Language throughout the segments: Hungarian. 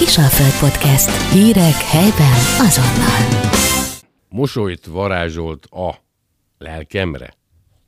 Kisalföld Podcast. Hírek helyben azonnal. Mosolyt varázsolt a lelkemre,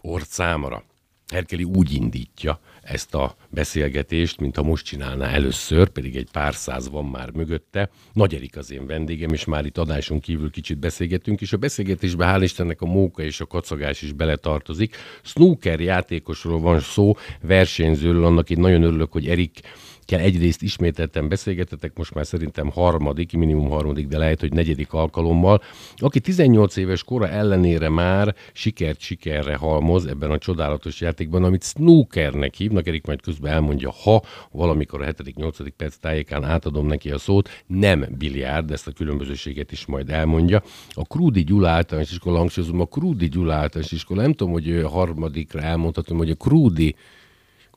orcámra. Herkeli úgy indítja ezt a beszélgetést, mint ha most csinálná először, pedig egy pár száz van már mögötte. Nagy Erik az én vendégem, és már itt adáson kívül kicsit beszélgetünk, és a beszélgetésben hál' Istennek a móka és a kacagás is beletartozik. Snooker játékosról van szó, versenyzőről, annak én nagyon örülök, hogy Erik egyrészt ismételten beszélgetetek, most már szerintem harmadik, minimum harmadik, de lehet, hogy negyedik alkalommal, aki 18 éves kora ellenére már sikert sikerre halmoz ebben a csodálatos játékban, amit snookernek hívnak, Erik majd közben elmondja, ha valamikor a 7.-8. perc tájékán átadom neki a szót, nem biliárd, ezt a különbözőséget is majd elmondja. A Krúdi Gyula általános iskola, hangsúlyozom, a Krúdi Gyula általános iskola, nem tudom, hogy harmadikra elmondhatom, hogy a Krúdi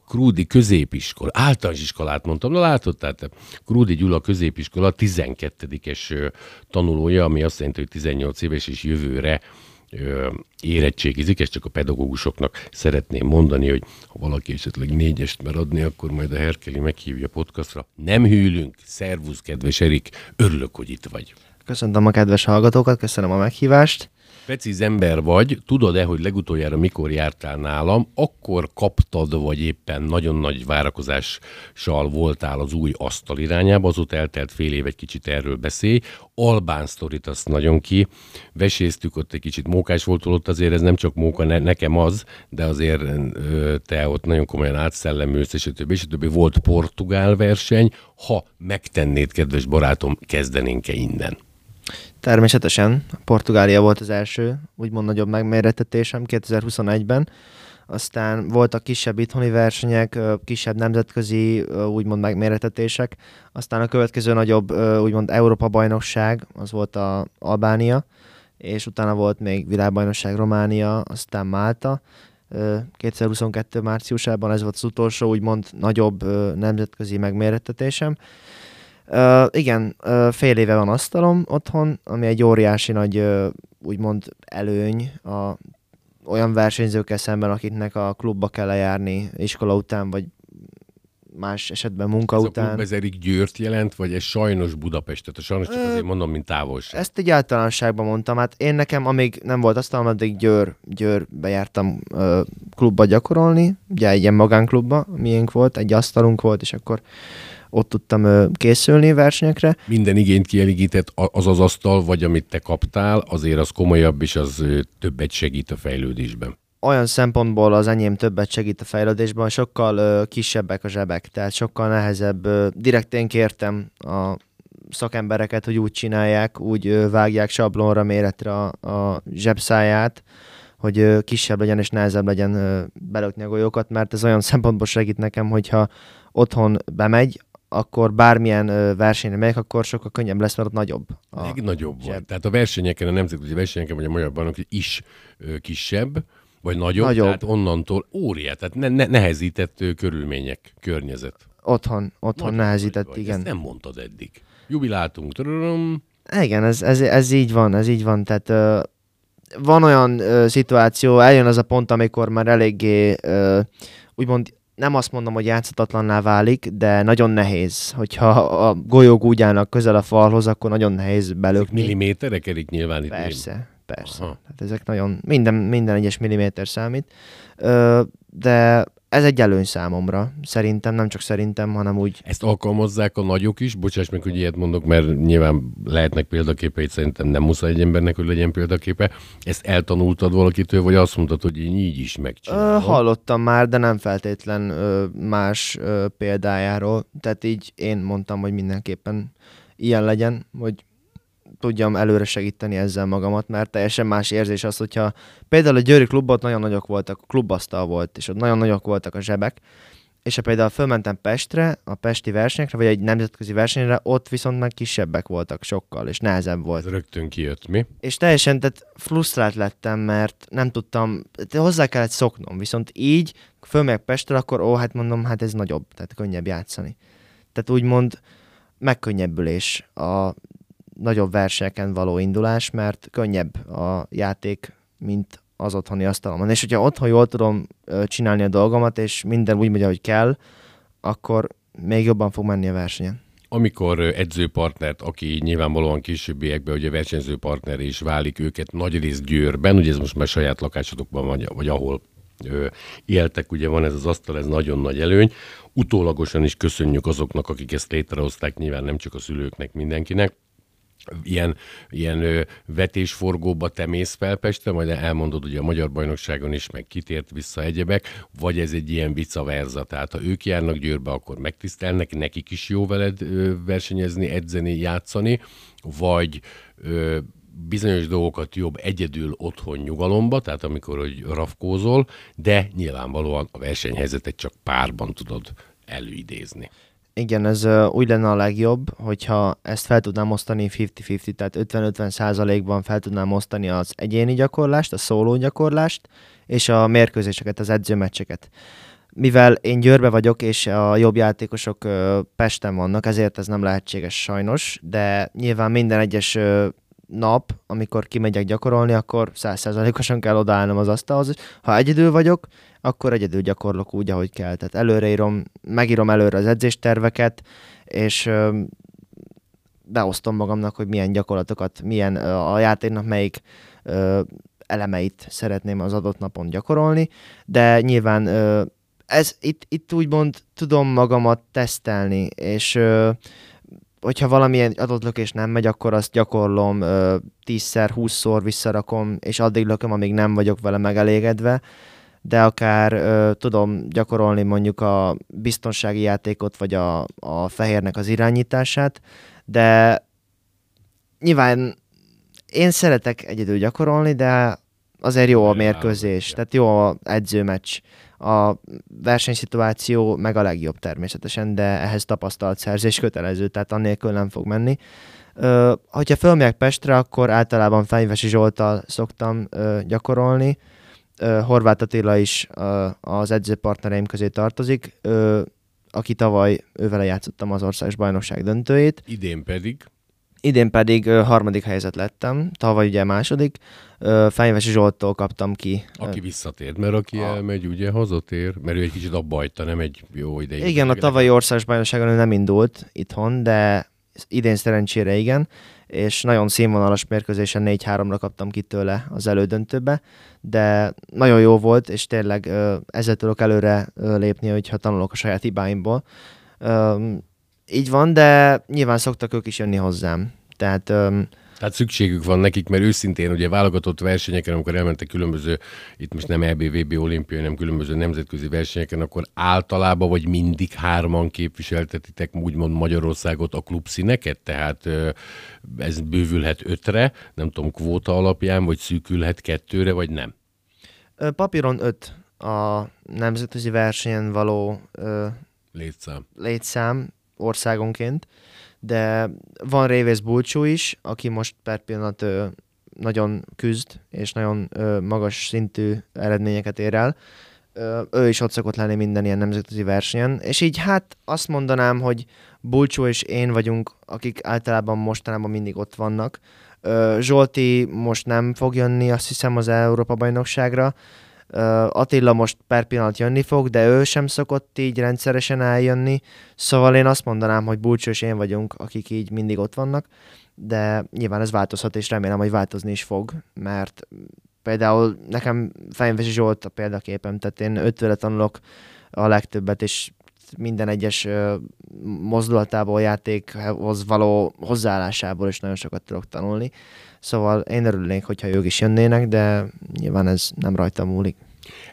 Krúdi középiskola, általános iskolát mondtam, na látod, tehát Krúdi Gyula középiskola 12-es tanulója, ami azt jelenti, hogy 18 éves és jövőre érettségizik, ezt csak a pedagógusoknak szeretném mondani, hogy ha valaki esetleg négyest mer adni, akkor majd a Herkeli meghívja podcastra. Nem hűlünk, szervusz, kedves Erik, örülök, hogy itt vagy. Köszöntöm a kedves hallgatókat, köszönöm a meghívást. Precíz ember vagy, tudod-e, hogy legutoljára mikor jártál nálam, akkor kaptad, vagy éppen nagyon nagy várakozással voltál az új asztal irányába, azóta eltelt fél év, egy kicsit erről beszélj. Albán sztorit azt nagyon ki, veséztük, ott egy kicsit mókás volt, ott azért ez nem csak móka, ne, nekem az, de azért ö, te ott nagyon komolyan átszellemülsz, és a többi, és a többi. Volt portugál verseny, ha megtennéd, kedves barátom, kezdenénk-e innen? Természetesen Portugália volt az első, úgymond nagyobb megmérettetésem 2021-ben. Aztán voltak kisebb itthoni versenyek, kisebb nemzetközi úgymond megméretetések. Aztán a következő nagyobb úgymond Európa-bajnokság, az volt a Albánia, és utána volt még világbajnokság Románia, aztán Málta. 2022 márciusában ez volt az utolsó úgymond nagyobb nemzetközi megmérettetésem. Uh, igen, uh, fél éve van asztalom otthon, ami egy óriási nagy, uh, úgymond előny a olyan versenyzőkkel szemben, akiknek a klubba kell lejárni iskola után, vagy más esetben munka ez után. A klub ez Erik Győrt jelent, vagy egy sajnos Budapestet? Sajnos csak azért mondom, mint távolság. Ezt egy általánosságban mondtam. Hát én nekem, amíg nem volt asztalom, addig Győr, Győrbe jártam uh, klubba gyakorolni, ugye egy ilyen magánklubba, miénk volt, egy asztalunk volt, és akkor ott tudtam készülni versenyekre. Minden igényt kielégített az az asztal, vagy amit te kaptál, azért az komolyabb, és az többet segít a fejlődésben olyan szempontból az enyém többet segít a fejlődésben, sokkal ö, kisebbek a zsebek, tehát sokkal nehezebb. Ö, direkt én kértem a szakembereket, hogy úgy csinálják, úgy ö, vágják sablonra, méretre a, a zsebszáját, hogy ö, kisebb legyen és nehezebb legyen ö, belökni a golyókat, mert ez olyan szempontból segít nekem, hogyha otthon bemegy, akkor bármilyen versenyre megyek, akkor sokkal könnyebb lesz, mert ott nagyobb. A Legnagyobb zseb. volt. Tehát a versenyeken, a nemzetközi versenyeken, vagy a magyar bajnok is kisebb, vagy nagyobb, nagyobb, tehát onnantól óriát, tehát ne, ne, nehezített körülmények, környezet. Otthon, otthon Nagyon nehezített, vagy, igen. Ezt nem mondtad eddig. Jubiláltunk. Tudom. Igen, ez, ez, ez így van, ez így van, tehát ö, van olyan ö, szituáció, eljön az a pont, amikor már eléggé ö, úgymond nem azt mondom, hogy játszhatatlanná válik, de nagyon nehéz. Hogyha a golyók úgy állnak közel a falhoz, akkor nagyon nehéz belőni. Milliméterek, Erik nyilván itt Persze, nem. persze. Tehát ezek nagyon, minden, minden egyes milliméter számít. Ö, de ez egy előny számomra. Szerintem, nem csak szerintem, hanem úgy. Ezt alkalmazzák a nagyok is? Bocsáss meg, hogy ilyet mondok, mert nyilván lehetnek példaképeit, szerintem nem muszáj egy embernek, hogy legyen példaképe. Ezt eltanultad valakitől, vagy azt mondtad, hogy én így is megcsinálom? hallottam már, de nem feltétlen ö, más ö, példájáról. Tehát így én mondtam, hogy mindenképpen ilyen legyen, hogy tudjam előre segíteni ezzel magamat, mert teljesen más érzés az, hogyha például a Győri klubot nagyon nagyok voltak, a klubasztal volt, és ott nagyon nagyok voltak a zsebek, és ha például fölmentem Pestre, a pesti versenyekre, vagy egy nemzetközi versenyre, ott viszont meg kisebbek voltak sokkal, és nehezebb volt. Ez rögtön kijött, mi? És teljesen tehát frusztrált lettem, mert nem tudtam, hozzá kellett szoknom, viszont így fölmegyek Pestre, akkor ó, hát mondom, hát ez nagyobb, tehát könnyebb játszani. Tehát úgymond megkönnyebbülés a nagyobb versenyeken való indulás, mert könnyebb a játék, mint az otthoni asztalomon. És hogyha otthon jól tudom csinálni a dolgomat, és minden úgy megy, ahogy kell, akkor még jobban fog menni a versenyen. amikor edzőpartnert, aki nyilvánvalóan későbbiekben ugye versenyzőpartner is válik őket nagyrészt Győrben, ugye ez most már saját lakásodokban vagy, vagy ahol ö, éltek, ugye van ez az asztal, ez nagyon nagy előny. Utólagosan is köszönjük azoknak, akik ezt létrehozták, nyilván nem csak a szülőknek, mindenkinek ilyen, ilyen vetésforgóba te mész fel Pestre, majd elmondod ugye a Magyar Bajnokságon is, meg kitért vissza egyebek, vagy ez egy ilyen vice versa, tehát ha ők járnak Győrbe, akkor megtisztelnek, nekik is jó veled versenyezni, edzeni, játszani, vagy ö, bizonyos dolgokat jobb egyedül otthon nyugalomba, tehát amikor hogy rafkózol, de nyilvánvalóan a versenyhelyzetet csak párban tudod előidézni. Igen, ez úgy lenne a legjobb, hogyha ezt fel tudnám osztani 50-50, tehát 50-50 százalékban fel tudnám osztani az egyéni gyakorlást, a szóló gyakorlást, és a mérkőzéseket, az edzőmeccseket. Mivel én Győrbe vagyok, és a jobb játékosok Pesten vannak, ezért ez nem lehetséges sajnos, de nyilván minden egyes nap, amikor kimegyek gyakorolni, akkor százszerzalékosan kell odaállnom az asztalhoz. Ha egyedül vagyok, akkor egyedül gyakorlok úgy, ahogy kell. Tehát előreírom, megírom előre az edzésterveket, és beosztom magamnak, hogy milyen gyakorlatokat, milyen a játéknak melyik elemeit szeretném az adott napon gyakorolni, de nyilván ez itt, itt úgymond tudom magamat tesztelni, és hogyha valamilyen adott lökés nem megy, akkor azt gyakorlom, ö, 10-szer, 20-szor visszarakom, és addig lököm, amíg nem vagyok vele megelégedve, de akár ö, tudom gyakorolni mondjuk a biztonsági játékot, vagy a, a fehérnek az irányítását, de nyilván én szeretek egyedül gyakorolni, de azért jó a mérkőzés, tehát jó a edzőmeccs. A versenyszituáció meg a legjobb természetesen, de ehhez tapasztalatszerzés kötelező, tehát annélkül nem fog menni. Ö, hogyha fölmegyek Pestre, akkor általában Fenyvesi Zsoltal szoktam ö, gyakorolni. Ö, Horváth Attila is ö, az edzőpartnereim közé tartozik, ö, aki tavaly ővele játszottam az országos bajnokság döntőjét. Idén pedig Idén pedig ö, harmadik helyzet lettem, tavaly ugye második. Ö, Fenyvesi Zsolttól kaptam ki. Aki visszatért, mert aki A- elmegy, ugye hazatér, mert ő egy kicsit abba hagyta, nem egy jó ideig. Igen, a tavalyi országos bajnokságon ő nem indult itthon, de idén szerencsére igen, és nagyon színvonalas mérkőzésen 4-3-ra kaptam ki tőle az elődöntőbe, de nagyon jó volt, és tényleg ezzel tudok előre lépni, hogyha tanulok a saját hibáimból. Így van, de nyilván szoktak ők is jönni hozzám. Tehát ö, Tehát szükségük van nekik, mert őszintén ugye válogatott versenyeken, amikor elmentek különböző, itt most nem EB, VB, olimpiai, hanem különböző nemzetközi versenyeken, akkor általában vagy mindig hárman képviseltetitek úgymond Magyarországot a klubszíneket, tehát ez bővülhet ötre, nem tudom, kvóta alapján, vagy szűkülhet kettőre, vagy nem. papíron 5 a nemzetközi versenyen való ö, Létszám. létszám országonként, de van Révész Bulcsú is, aki most per pillanat ö, nagyon küzd, és nagyon ö, magas szintű eredményeket ér el. Ö, ő is ott szokott lenni minden ilyen nemzetközi versenyen, és így hát azt mondanám, hogy Bulcsú és én vagyunk, akik általában mostanában mindig ott vannak. Ö, Zsolti most nem fog jönni, azt hiszem, az Európa-bajnokságra, Attila most per pillanat jönni fog, de ő sem szokott így rendszeresen eljönni, szóval én azt mondanám, hogy Bulcsú és én vagyunk, akik így mindig ott vannak, de nyilván ez változhat, és remélem, hogy változni is fog, mert például nekem Fejnvesi Zsolt a példaképem, tehát én ötvele tanulok a legtöbbet, és minden egyes mozdulatából, játékhoz való hozzáállásából is nagyon sokat tudok tanulni. Szóval én örülnék, hogyha ők is jönnének, de nyilván ez nem rajta múlik.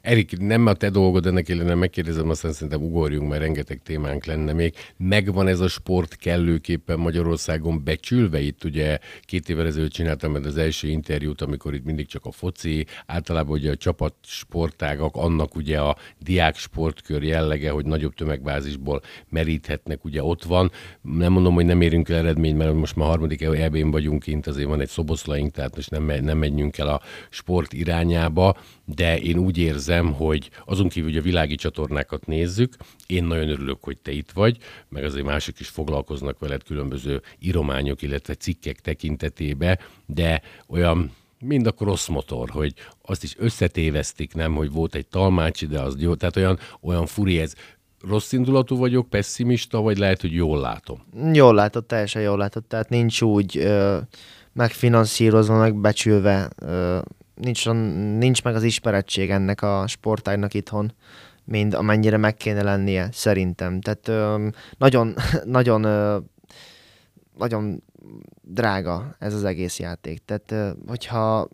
Erik, nem a te dolgod, ennek ellenére megkérdezem, aztán szerintem ugorjunk, mert rengeteg témánk lenne még. Megvan ez a sport kellőképpen Magyarországon becsülve? Itt ugye két évvel ezelőtt csináltam az első interjút, amikor itt mindig csak a foci, általában ugye a csapatsportágak, annak ugye a diák sportkör jellege, hogy nagyobb tömegbázisból meríthetnek, ugye ott van. Nem mondom, hogy nem érünk el eredményt, mert most már harmadik ebén vagyunk kint, azért van egy szoboszlaink, tehát most nem, nem menjünk el a sport irányába, de én úgy érzem, hogy azon kívül, hogy a világi csatornákat nézzük, én nagyon örülök, hogy te itt vagy, meg azért mások is foglalkoznak veled különböző írományok, illetve cikkek tekintetébe, de olyan mind a cross motor, hogy azt is összetévesztik, nem, hogy volt egy talmácsi, de az jó, tehát olyan, olyan furi ez. rossz indulatú vagyok, pessimista, vagy lehet, hogy jól látom? Jól látod, teljesen jól látod, tehát nincs úgy ö, megfinanszírozva, megbecsülve, ö, nincs, nincs meg az ismerettség ennek a sportágnak itthon, mint amennyire meg kéne lennie, szerintem. Tehát ö, nagyon, nagyon, ö, nagyon drága ez az egész játék. Tehát, ö, hogyha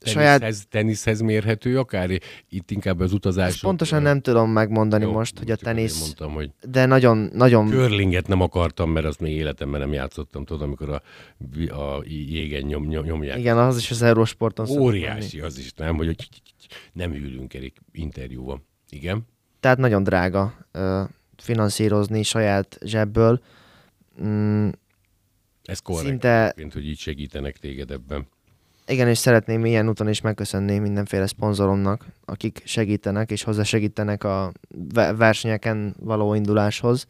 Teniszhez, saját... teniszhez mérhető akár? Itt inkább az utazás. pontosan nem tudom megmondani Jó, most, hogy a tenisz... Mondtam, hogy de nagyon, nagyon... Körlinget nem akartam, mert azt még életemben nem játszottam, tudod, amikor a, a jégen nyom, nyom, nyomják. Igen, az is az Eurosporton Óriási az is, nem? Hogy nem hűlünk Erik interjúban. Igen? Tehát nagyon drága finanszírozni saját zsebből. Mm, Ez korrekt, szinte... hogy így segítenek téged ebben. Igen, és szeretném ilyen úton is megköszönni mindenféle szponzoromnak, akik segítenek és hozzásegítenek a versenyeken való induláshoz.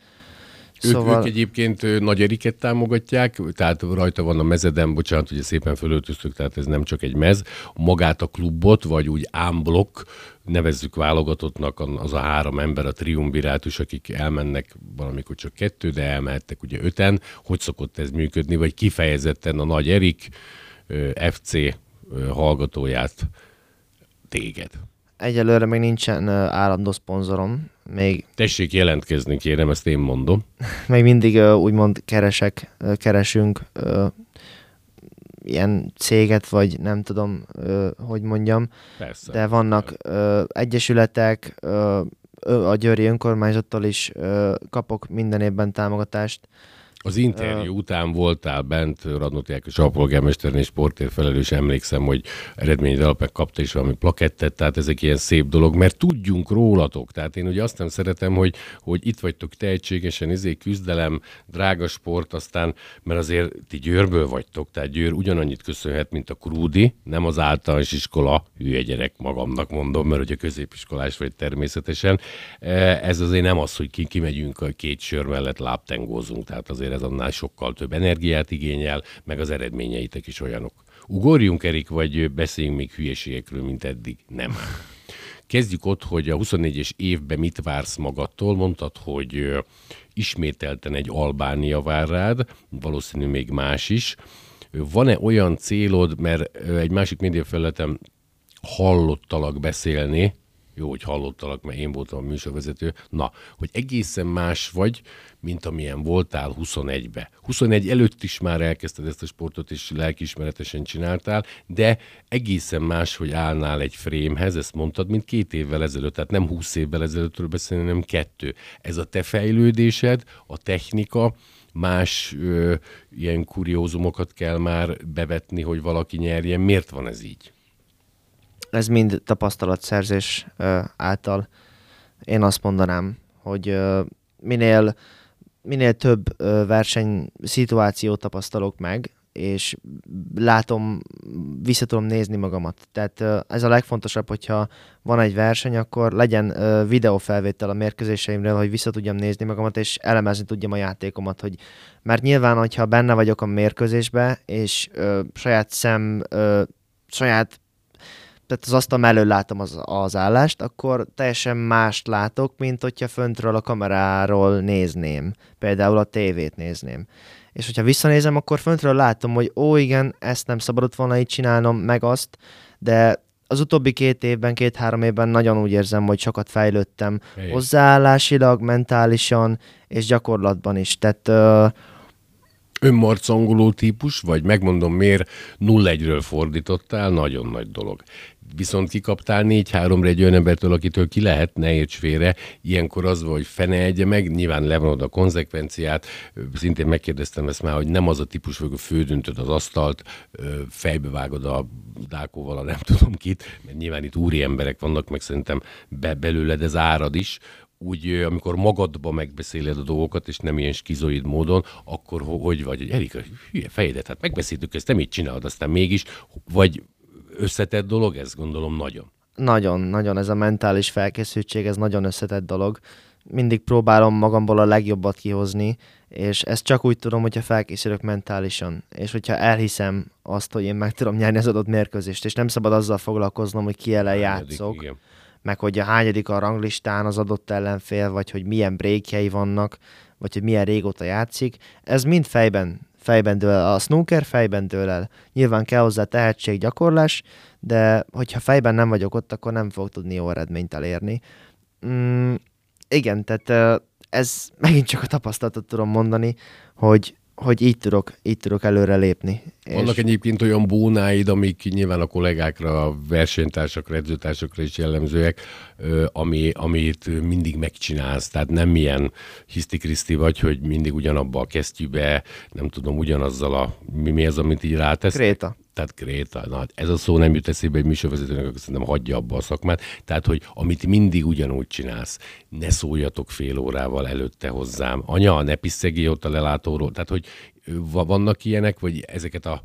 Ők, szóval... ők egyébként Nagy Eriket támogatják, tehát rajta van a mezeden, bocsánat, ugye szépen fölöltöztük, tehát ez nem csak egy mez, magát a klubot, vagy úgy ámblok, nevezzük válogatottnak, az a három ember, a triumvirátus, akik elmennek valamikor csak kettő, de elmehettek ugye öten. Hogy szokott ez működni, vagy kifejezetten a Nagy Erik, FC hallgatóját téged? Egyelőre még nincsen állandó szponzorom. Még... Tessék jelentkezni, kérem, ezt én mondom. még mindig úgymond keresek, keresünk ilyen céget, vagy nem tudom, hogy mondjam. Persze. De vannak egyesületek, a Győri önkormányzattól is kapok minden évben támogatást. Az interjú uh, után voltál bent, Radnóti Ákos alpolgármesteren és sportért felelős, emlékszem, hogy eredmény alapek kapta is valami plakettet, tehát ezek ilyen szép dolog, mert tudjunk rólatok. Tehát én ugye azt nem szeretem, hogy, hogy itt vagytok tehetségesen, izé küzdelem, drága sport, aztán, mert azért ti Győrből vagytok, tehát Győr ugyanannyit köszönhet, mint a Krúdi, nem az általános iskola, hülye gyerek magamnak mondom, mert hogy a középiskolás vagy természetesen. Ez azért nem az, hogy ki, kimegyünk a két sör mellett láptengózunk, tehát azért azért ez annál sokkal több energiát igényel, meg az eredményeitek is olyanok. Ugorjunk, Erik, vagy beszéljünk még hülyeségekről, mint eddig? Nem. Kezdjük ott, hogy a 24-es évben mit vársz magadtól? Mondtad, hogy ismételten egy Albánia vár rád, valószínű még más is. Van-e olyan célod, mert egy másik médiafelületen hallottalak beszélni, jó, hogy hallottalak, mert én voltam a műsorvezető, na, hogy egészen más vagy, mint amilyen voltál 21-be. 21 előtt is már elkezdted ezt a sportot, és lelkismeretesen csináltál, de egészen más, hogy állnál egy frémhez, ezt mondtad, mint két évvel ezelőtt, tehát nem 20 évvel ezelőttről beszélni, hanem kettő. Ez a te fejlődésed, a technika, más ö, ilyen kuriózumokat kell már bevetni, hogy valaki nyerjen. Miért van ez így? Ez mind tapasztalatszerzés ö, által. Én azt mondanám, hogy ö, minél minél több verseny szituációt tapasztalok meg, és látom, vissza tudom nézni magamat. Tehát ez a legfontosabb, hogyha van egy verseny, akkor legyen videófelvétel a mérkőzéseimről, hogy vissza tudjam nézni magamat, és elemezni tudjam a játékomat, hogy mert nyilván, hogyha benne vagyok a mérkőzésbe, és ö, saját szem, ö, saját tehát az asztal mellől látom az, az állást, akkor teljesen mást látok, mint hogyha föntről a kameráról nézném. Például a tévét nézném. És hogyha visszanézem, akkor föntről látom, hogy ó, igen, ezt nem szabadott volna így csinálnom, meg azt, de az utóbbi két évben, két-három évben nagyon úgy érzem, hogy sokat fejlődtem Helyes. hozzáállásilag, mentálisan és gyakorlatban is. Tehát uh, önmarcangoló típus, vagy megmondom miért 0-1-ről fordítottál, nagyon nagy dolog viszont kikaptál 4-3-ra egy olyan embertől, akitől ki lehet, ne érts félre, ilyenkor az hogy fene egye meg, nyilván levonod a konzekvenciát, szintén megkérdeztem ezt már, hogy nem az a típus, hogy fődöntöd az asztalt, fejbevágod a dákóval, a nem tudom kit, mert nyilván itt úri emberek vannak, meg szerintem be belőled ez árad is, úgy, amikor magadba megbeszéled a dolgokat, és nem ilyen skizoid módon, akkor hogy vagy, hogy Erika, hülye fejedet, hát megbeszéltük ezt, nem így csinálod, aztán mégis, vagy összetett dolog ez, gondolom nagyon. Nagyon, nagyon. Ez a mentális felkészültség, ez nagyon összetett dolog. Mindig próbálom magamból a legjobbat kihozni, és ezt csak úgy tudom, hogyha felkészülök mentálisan, és hogyha elhiszem azt, hogy én meg tudom nyerni az adott mérkőzést, és nem szabad azzal foglalkoznom, hogy ki ellen játszok. Igen meg hogy a hányadik a ranglistán az adott ellenfél, vagy hogy milyen breakjei vannak, vagy hogy milyen régóta játszik. Ez mind fejben, fejben dől el. A snooker fejben dől el. Nyilván kell hozzá tehetség, gyakorlás, de hogyha fejben nem vagyok ott, akkor nem fog tudni jó eredményt elérni. Mm, igen, tehát ez megint csak a tapasztalatot tudom mondani, hogy hogy így tudok, így tudok előre lépni. Vannak és... egyébként olyan bónáid, amik nyilván a kollégákra, versenytársakra, edzőtársakra is jellemzőek, ami, amit mindig megcsinálsz. Tehát nem milyen hisztikriszti vagy, hogy mindig ugyanabba a kesztyűbe, nem tudom, ugyanazzal a, mi, mi az, amit így rátesz. Kréta tehát Gréta, na, hát ez a szó nem jut eszébe egy műsorvezetőnek, akkor szerintem hagyja abba a szakmát. Tehát, hogy amit mindig ugyanúgy csinálsz, ne szóljatok fél órával előtte hozzám. Anya, ne piszegi ott a lelátóról. Tehát, hogy vannak ilyenek, vagy ezeket a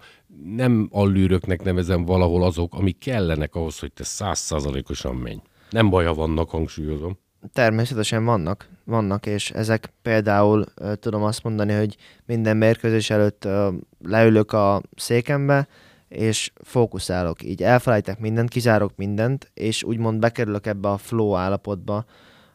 nem allűröknek nevezem valahol azok, amik kellenek ahhoz, hogy te százszázalékosan menj. Nem baj, ha vannak, hangsúlyozom. Természetesen vannak, vannak, és ezek például tudom azt mondani, hogy minden mérkőzés előtt leülök a székembe, és fókuszálok. Így elfelejtek mindent, kizárok mindent, és úgymond bekerülök ebbe a flow állapotba,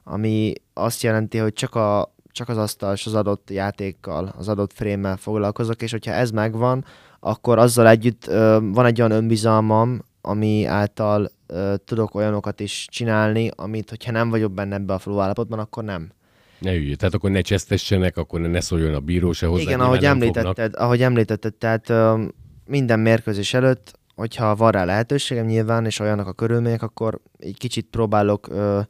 ami azt jelenti, hogy csak, a, csak az asztal és az adott játékkal, az adott frémmel foglalkozok, és hogyha ez megvan, akkor azzal együtt ö, van egy olyan önbizalmam, ami által ö, tudok olyanokat is csinálni, amit hogyha nem vagyok benne ebbe a flow állapotban, akkor nem. Ne üljél, tehát akkor ne csesztessenek, akkor ne szóljon a bíró se hozzá. Igen, ahogy említetted, fognak. ahogy említetted, tehát ö, minden mérkőzés előtt, hogyha van rá lehetőségem nyilván, és olyanok a körülmények, akkor egy kicsit próbálok ö,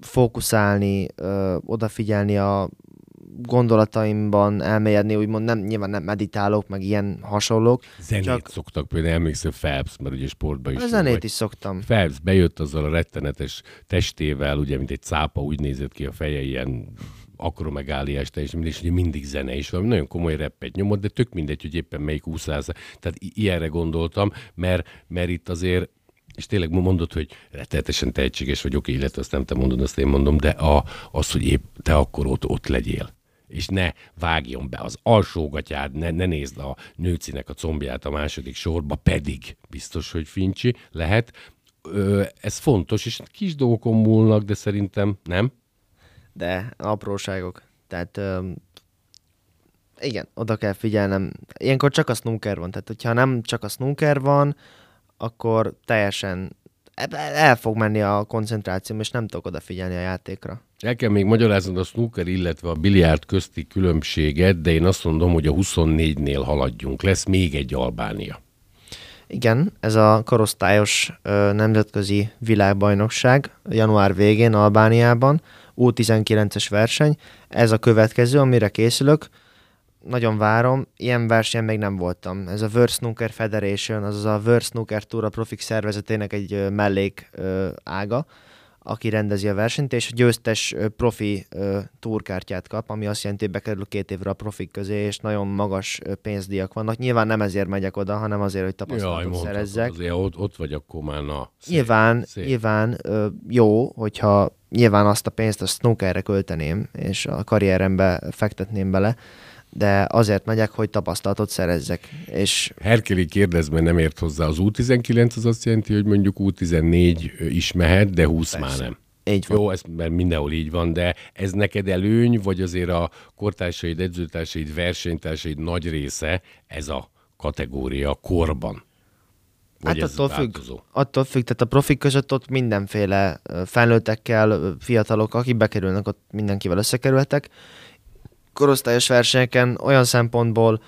fókuszálni, ö, odafigyelni a gondolataimban elmélyedni, úgymond nem, nyilván nem meditálok, meg ilyen hasonlók. Zenét csak... szoktak például, emlékszem Phelps, mert ugye sportban is. A zenét vagy. is szoktam. Phelps bejött azzal a rettenetes testével, ugye, mint egy cápa, úgy nézett ki a feje, ilyen akromegáliás teljesen, és ugye mindig zene is, valami nagyon komoly reppet nyomott, de tök mindegy, hogy éppen melyik úszáz. Tehát ilyenre gondoltam, mert, mert itt azért és tényleg mondod, hogy rettenetesen tehetséges vagyok, illetve azt nem te mondod, azt én mondom, de a, az, hogy épp te akkor ott, ott legyél és ne vágjon be az alsógatyád, ne, ne nézd a nőcinek a combját a második sorba, pedig biztos, hogy fincsi lehet. Ö, ez fontos, és kis dolgokon múlnak, de szerintem nem de apróságok. Tehát öm, igen, oda kell figyelnem. Ilyenkor csak a snooker van, tehát hogyha nem csak a snooker van, akkor teljesen el fog menni a koncentrációm, és nem tudok odafigyelni a játékra. El kell még magyaráznod a snooker, illetve a biliárd közti különbséget, de én azt mondom, hogy a 24-nél haladjunk. Lesz még egy Albánia. Igen, ez a korosztályos ö, nemzetközi világbajnokság január végén Albániában. U19-es verseny. Ez a következő, amire készülök. Nagyon várom, ilyen versenyen még nem voltam. Ez a World Snooker Federation, azaz a World Snooker Tour a profik szervezetének egy mellék ága, aki rendezi a versenyt, és a győztes profi túrkártyát kap, ami azt jelenti, hogy bekerül két évre a profik közé, és nagyon magas pénzdíjak vannak. Nyilván nem ezért megyek oda, hanem azért, hogy tapasztalatot Jaj, szerezzek. Azért ott, ott vagy akkor már na. Szép, nyilván, szép. nyilván jó, hogyha nyilván azt a pénzt a snookerre költeném, és a karrierembe fektetném bele, de azért megyek, hogy tapasztalatot szerezzek. És... Herkeli kérdez, mert nem ért hozzá. Az U19 az azt jelenti, hogy mondjuk U14 is mehet, de 20 Persze. már nem. Így van. Jó, ez mert mindenhol így van, de ez neked előny, vagy azért a kortársaid, edzőtársaid, versenytársaid nagy része ez a kategória korban? Vagy hát attól függ, attól függ, tehát a profik között ott mindenféle felnőttekkel, fiatalok, akik bekerülnek, ott mindenkivel összekerültek. Korosztályos versenyeken olyan szempontból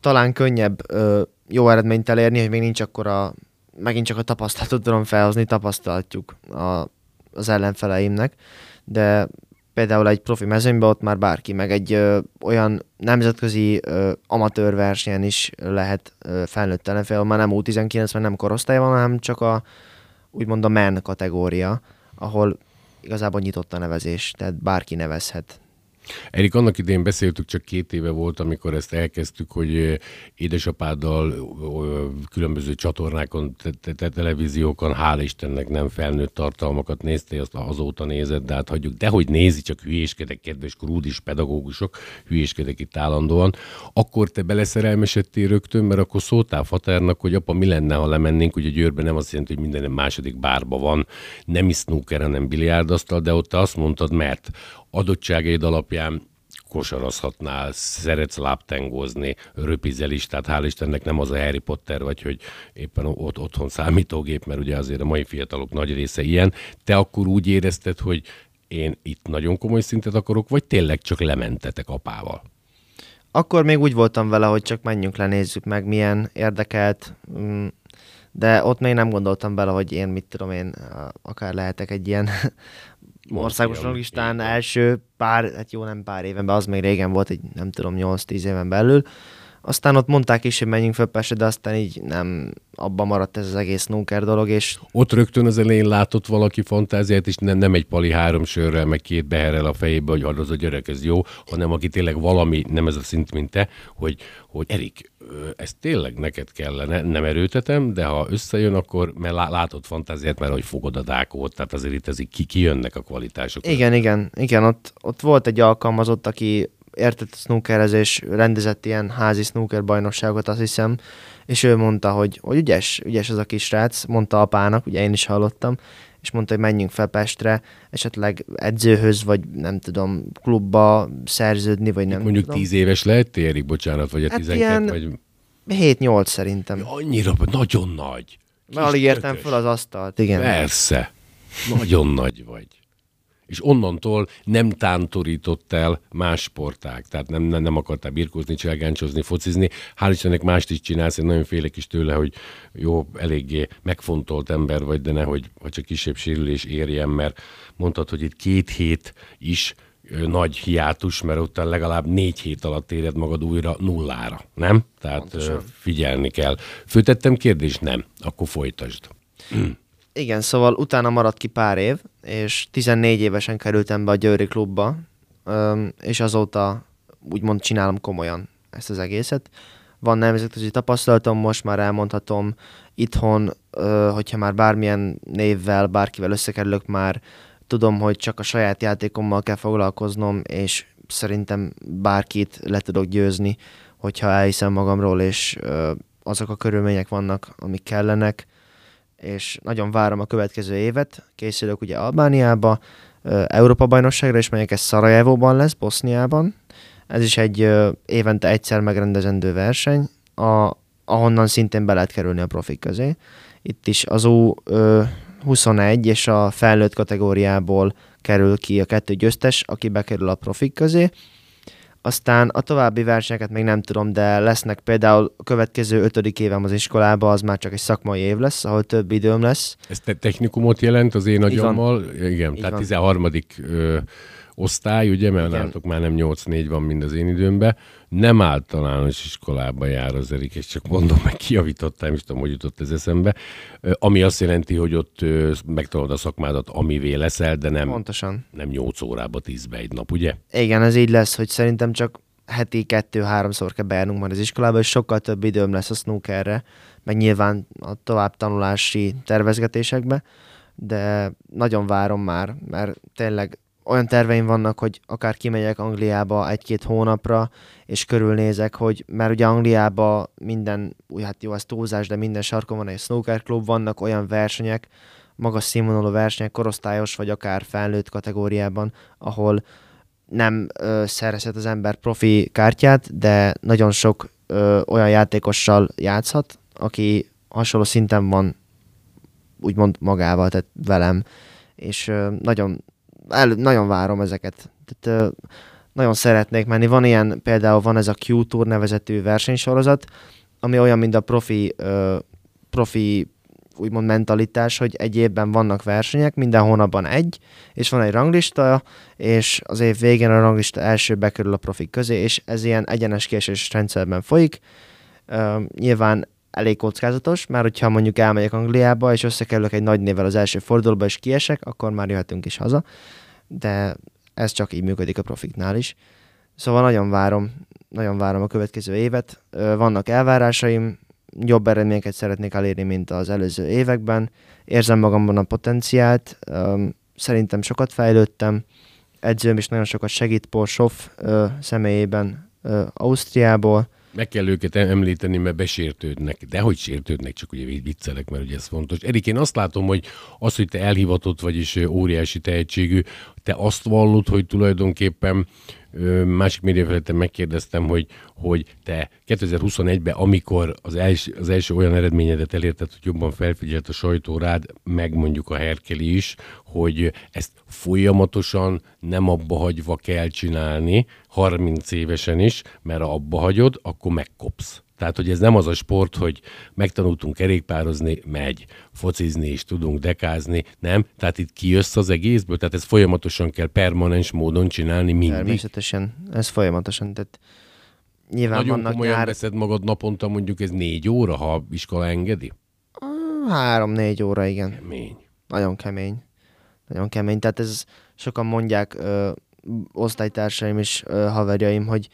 talán könnyebb ö, jó eredményt elérni, hogy még nincs akkor a, megint csak a tapasztalatot tudom felhozni, tapasztalatjuk a, az ellenfeleimnek, de például egy profi mezőnyben ott már bárki, meg egy ö, olyan nemzetközi amatőr versenyen is lehet ö, felnőtt ellenfél, már nem U19, mert nem korosztály van, hanem csak a úgymond a men kategória, ahol igazából nyitott a nevezés, tehát bárki nevezhet. Erik, annak idén beszéltük, csak két éve volt, amikor ezt elkezdtük, hogy édesapáddal különböző csatornákon, te- te- te- televíziókon, hál' Istennek nem felnőtt tartalmakat néztél, azt azóta nézed, de hát hagyjuk. De hogy nézi, csak hülyéskedek, kedves krúdis pedagógusok, hülyéskedek itt állandóan. Akkor te beleszerelmesedtél rögtön, mert akkor szóltál Faternak, hogy apa, mi lenne, ha lemennénk, ugye Győrben nem azt jelenti, hogy minden második bárba van, nem is snooker, hanem biliárdasztal, de ott te azt mondtad, mert adottságaid alapján kosarazhatnál, szeretsz láptengozni, röpizel is, tehát hál' Istennek nem az a Harry Potter vagy, hogy éppen ott otthon számítógép, mert ugye azért a mai fiatalok nagy része ilyen. Te akkor úgy érezted, hogy én itt nagyon komoly szintet akarok, vagy tényleg csak lementetek apával? Akkor még úgy voltam vele, hogy csak menjünk le, nézzük meg, milyen érdekelt, mm, de ott még nem gondoltam bele, hogy én mit tudom én, akár lehetek egy ilyen országos listán első pár, hát jó nem pár éven, az még régen volt, egy nem tudom, 8-10 éven belül. Aztán ott mondták is, hogy menjünk föl Pestre, de aztán így nem, abban maradt ez az egész snooker dolog, és... Ott rögtön az elején látott valaki fantáziát, és nem, nem egy pali három sörrel, meg két beherrel a fejébe, hogy az a gyerek, ez jó, hanem aki tényleg valami, nem ez a szint, mint te, hogy, hogy Erik, ez tényleg neked kellene, nem erőtetem, de ha összejön, akkor mert látod fantáziát, mert hogy fogod a dákót, tehát azért itt ezek ki, kijönnek a kvalitások. Igen, igen, igen, ott, ott volt egy alkalmazott, aki értett a snookerezés, rendezett ilyen házi snooker bajnokságot, azt hiszem, és ő mondta, hogy, hogy ügyes, ügyes az a kisrác, mondta apának, ugye én is hallottam, és mondta, hogy menjünk fel Pestre, esetleg edzőhöz, vagy nem tudom, klubba szerződni, vagy nem Mondjuk tudom. tíz éves lehet térig, bocsánat, vagy a Hát 12, ilyen vagy... 7-8 szerintem. Annyira, nagyon nagy. Kis Alig értem fel az asztalt, igen. Persze. Nagyon nagy vagy. És onnantól nem tántorított el más sporták, tehát nem, nem, nem akartál birkózni, cselgáncsozni, focizni. Hál' Istennek mást is csinálsz, én nagyon félek is tőle, hogy jó, eléggé megfontolt ember vagy, de nehogy ha csak kisebb sérülés érjen, mert mondtad, hogy itt két hét is nagy hiátus, mert ott legalább négy hét alatt éred magad újra nullára, nem? Tehát ö, figyelni kell. Főtettem kérdést? Nem. Akkor folytasd. Igen, szóval utána maradt ki pár év, és 14 évesen kerültem be a Győri klubba, és azóta úgymond csinálom komolyan ezt az egészet. Van nemzetközi tapasztalatom, most már elmondhatom itthon, hogyha már bármilyen névvel, bárkivel összekerülök, már tudom, hogy csak a saját játékommal kell foglalkoznom, és szerintem bárkit le tudok győzni, hogyha elhiszem magamról, és azok a körülmények vannak, amik kellenek és nagyon várom a következő évet. Készülök ugye Albániába, Európa-bajnokságra, és melyek ez Szarajevóban lesz, Boszniában. Ez is egy évente egyszer megrendezendő verseny, a, ahonnan szintén be lehet kerülni a profik közé. Itt is az U21 és a felnőtt kategóriából kerül ki a kettő győztes, aki bekerül a profik közé. Aztán a további versenyeket még nem tudom, de lesznek például a következő ötödik évem az iskolába, az már csak egy szakmai év lesz, ahol több időm lesz. Ez te technikumot jelent az én agyammal? Igen, Így tehát van. 13. Ö, osztály, ugye, mert Igen. nálatok már nem 8-4 van, mint az én időmben. Nem általános iskolába jár az Erik, és csak mondom, meg kijavítottam, és tudom, hogy jutott ez eszembe. Ami azt jelenti, hogy ott megtanulod a szakmádat, amivé leszel, de nem, Pontosan. nem 8 órába 10-be egy nap, ugye? Igen, ez így lesz, hogy szerintem csak heti kettő-háromszor kell bejárnunk majd az iskolába, és sokkal több időm lesz a snookerre, meg nyilván a tovább tanulási tervezgetésekbe, de nagyon várom már, mert tényleg olyan terveim vannak, hogy akár kimegyek Angliába egy-két hónapra, és körülnézek, hogy mert ugye Angliába minden, úgy hát jó, ez túlzás, de minden sarkon van egy snooker klub, vannak olyan versenyek, magas színvonalú versenyek, korosztályos vagy akár felnőtt kategóriában, ahol nem ö, szerezhet az ember profi kártyát, de nagyon sok ö, olyan játékossal játszhat, aki hasonló szinten van úgymond magával, tehát velem, és ö, nagyon, el, nagyon várom ezeket. Tehát, ö, nagyon szeretnék menni. Van ilyen, például van ez a Q-Tour nevezetű versenysorozat, ami olyan, mint a profi, ö, profi úgymond mentalitás, hogy egy évben vannak versenyek, minden hónapban egy, és van egy ranglista, és az év végén a ranglista első bekerül a profik közé, és ez ilyen egyenes kieséses rendszerben folyik. Uh, nyilván elég kockázatos, mert hogyha mondjuk elmegyek Angliába, és összekerülök egy nagy névvel az első fordulóba, és kiesek, akkor már jöhetünk is haza. De ez csak így működik a profiknál is. Szóval nagyon várom, nagyon várom a következő évet. Vannak elvárásaim, jobb eredményeket szeretnék elérni, mint az előző években. Érzem magamban a potenciált, szerintem sokat fejlődtem, edzőm is nagyon sokat segít Porshoff személyében Ausztriából, meg kell őket említeni, mert besértődnek. De hogy sértődnek, csak ugye viccelek, mert ugye ez fontos. Erik, én azt látom, hogy az, hogy te elhivatott vagy és óriási tehetségű, te azt vallod, hogy tulajdonképpen másik médiafelületen megkérdeztem, hogy, hogy te 2021-ben, amikor az első, az első olyan eredményedet elérted, hogy jobban felfigyelt a sajtó rád, meg mondjuk a Herkeli is, hogy ezt folyamatosan nem abba hagyva kell csinálni, 30 évesen is, mert ha abba hagyod, akkor megkopsz. Tehát, hogy ez nem az a sport, hogy megtanultunk kerékpározni, megy, focizni is tudunk, dekázni, nem? Tehát itt kijössz az egészből, tehát ez folyamatosan kell permanens módon csinálni mindig. Természetesen, ez folyamatosan, tehát nyilván Nagyon vannak komolyan nyár... veszed magad naponta, mondjuk ez négy óra, ha iskola engedi? Három-négy óra, igen. Kemény. Nagyon kemény. Nagyon kemény. Tehát ez sokan mondják, ö, osztálytársaim és ö, haverjaim, hogy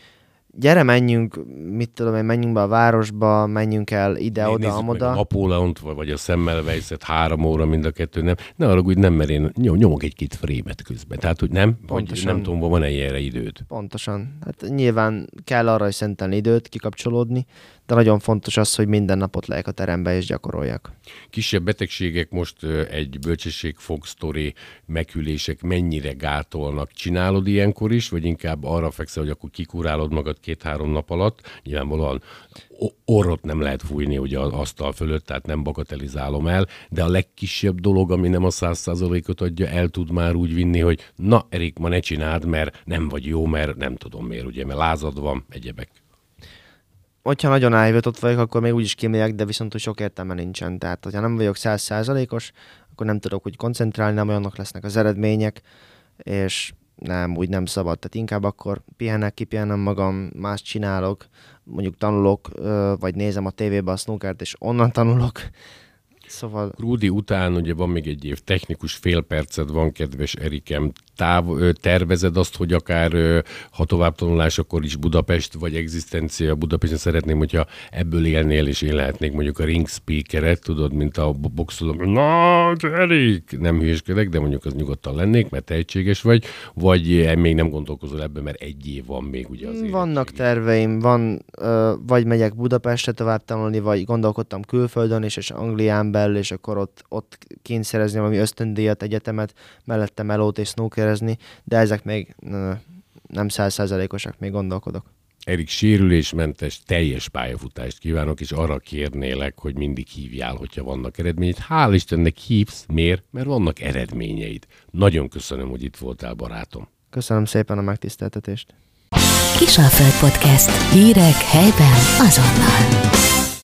gyere, menjünk, mit tudom én, menjünk be a városba, menjünk el ide, oda, amoda. a Napóleont, vagy a Semmelweisset három óra mind a kettő, nem. Ne arra, hogy nem, mert én nyomok egy-két frémet közben. Tehát, hogy nem, Pontosan. vagy nem tudom, van-e ilyenre időt. Pontosan. Hát nyilván kell arra is szentelni időt, kikapcsolódni, de nagyon fontos az, hogy minden napot legyek a terembe és gyakoroljak. Kisebb betegségek most egy bölcsesség fogsztori meghűlések mennyire gátolnak? Csinálod ilyenkor is, vagy inkább arra fekszel, hogy akkor kikurálod magad két-három nap alatt? Nyilvánvalóan orrot nem lehet fújni ugye az asztal fölött, tehát nem bagatelizálom el, de a legkisebb dolog, ami nem a száz százalékot adja, el tud már úgy vinni, hogy na, Erik, ma ne csináld, mert nem vagy jó, mert nem tudom miért, ugye, mert lázad van, egyebek hogyha nagyon elhivatott vagyok, akkor még úgyis kimegyek, de viszont hogy sok értelme nincsen. Tehát, hogyha nem vagyok százszázalékos, akkor nem tudok úgy koncentrálni, nem olyanok lesznek az eredmények, és nem, úgy nem szabad. Tehát inkább akkor pihenek, kipihenem magam, más csinálok, mondjuk tanulok, vagy nézem a tévébe a snookert, és onnan tanulok, Szóval... Rudi után ugye van még egy év technikus fél perced van, kedves Erikem. Táv, tervezed azt, hogy akár ha tovább tanulás, akkor is Budapest, vagy egzisztencia Budapesten szeretném, hogyha ebből élnél, és én lehetnék mondjuk a ring speakeret, tudod, mint a boxoló, na, Erik, nem hülyeskedek, de mondjuk az nyugodtan lennék, mert tehetséges vagy, vagy még nem gondolkozol ebben, mert egy év van még ugye az Vannak terveim, van, vagy megyek Budapestre tovább tanulni, vagy gondolkodtam külföldön is, és Anglián belül, és akkor ott, ott kényszerezni valami ösztöndíjat, egyetemet, mellette melót és snookerezni, de ezek még nem százszázalékosak, még gondolkodok. Erik, sérülésmentes, teljes pályafutást kívánok, és arra kérnélek, hogy mindig hívjál, hogyha vannak eredményed. Hál' Istennek hívsz, miért? Mert vannak eredményeid. Nagyon köszönöm, hogy itt voltál, barátom. Köszönöm szépen a megtiszteltetést. Kisalföld Podcast. Hírek helyben azonnal.